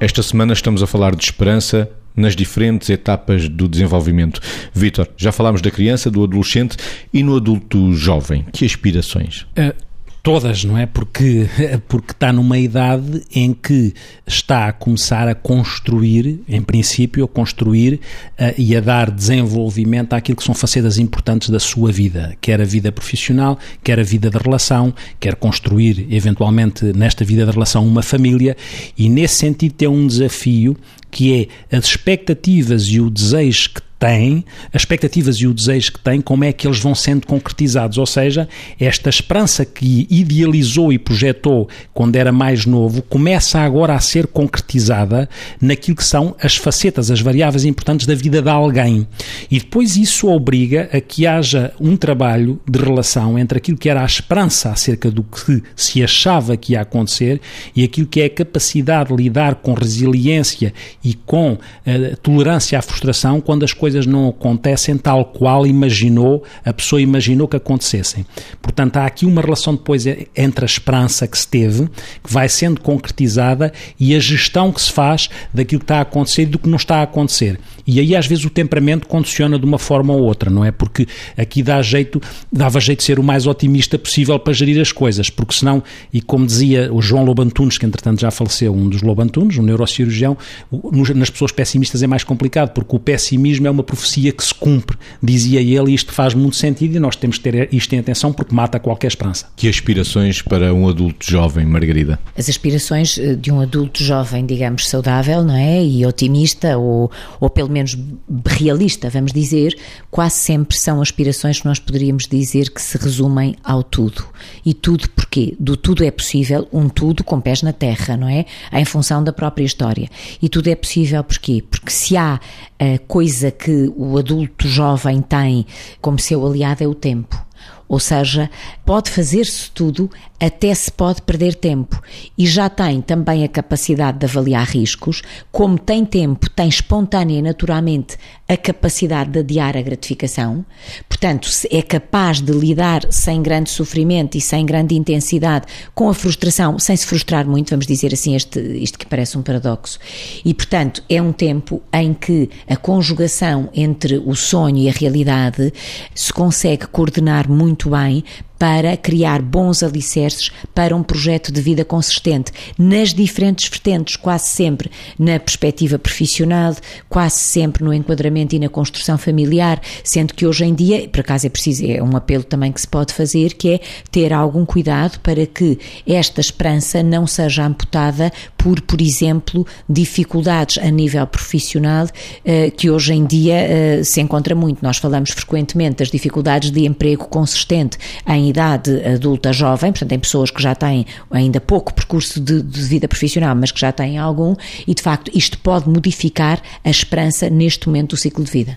Esta semana estamos a falar de esperança nas diferentes etapas do desenvolvimento. Vítor, já falámos da criança, do adolescente e no adulto jovem. Que aspirações? Todas, não é? Porque, porque está numa idade em que está a começar a construir, em princípio, a construir uh, e a dar desenvolvimento àquilo que são facetas importantes da sua vida, quer a vida profissional, quer a vida de relação, quer construir, eventualmente, nesta vida de relação, uma família, e nesse sentido tem um desafio que é as expectativas e o desejo que tem, as expectativas e o desejo que tem, como é que eles vão sendo concretizados. Ou seja, esta esperança que idealizou e projetou quando era mais novo começa agora a ser concretizada naquilo que são as facetas, as variáveis importantes da vida de alguém. E depois isso obriga a que haja um trabalho de relação entre aquilo que era a esperança acerca do que se achava que ia acontecer e aquilo que é a capacidade de lidar com resiliência e com uh, tolerância à frustração quando as coisas coisas não acontecem tal qual imaginou, a pessoa imaginou que acontecessem. Portanto, há aqui uma relação depois entre a esperança que se teve, que vai sendo concretizada, e a gestão que se faz daquilo que está a acontecer e do que não está a acontecer. E aí, às vezes, o temperamento condiciona de uma forma ou outra, não é? Porque aqui dá jeito, dava jeito de ser o mais otimista possível para gerir as coisas, porque senão, e como dizia o João Lobantunes, que entretanto já faleceu, um dos Lobantunes, um neurocirurgião, nas pessoas pessimistas é mais complicado, porque o pessimismo é uma profecia que se cumpre, dizia ele, e isto faz muito sentido e nós temos que ter isto em atenção porque mata qualquer esperança. Que aspirações para um adulto jovem, Margarida? As aspirações eh, de um adulto jovem, digamos, saudável, não é? E otimista, ou, ou pelo menos menos realista, vamos dizer, quase sempre são aspirações que nós poderíamos dizer que se resumem ao tudo. E tudo porquê? Do tudo é possível, um tudo com pés na terra, não é? Em função da própria história. E tudo é possível porquê? Porque se há a coisa que o adulto jovem tem como seu aliado é o tempo. Ou seja, pode fazer-se tudo, até se pode perder tempo. E já tem também a capacidade de avaliar riscos, como tem tempo, tem espontânea e naturalmente a capacidade de adiar a gratificação, portanto, é capaz de lidar sem grande sofrimento e sem grande intensidade com a frustração, sem se frustrar muito, vamos dizer assim, este, isto que parece um paradoxo. E, portanto, é um tempo em que a conjugação entre o sonho e a realidade se consegue coordenar muito bem para criar bons alicerces para um projeto de vida consistente nas diferentes vertentes, quase sempre na perspectiva profissional, quase sempre no enquadramento e na construção familiar, sendo que hoje em dia, por acaso é preciso, é um apelo também que se pode fazer, que é ter algum cuidado para que esta esperança não seja amputada por, por exemplo, dificuldades a nível profissional eh, que hoje em dia eh, se encontra muito. Nós falamos frequentemente das dificuldades de emprego consistente em idade adulta jovem, portanto, em pessoas que já têm ainda pouco percurso de, de vida profissional, mas que já têm algum, e de facto isto pode modificar a esperança neste momento do ciclo de vida.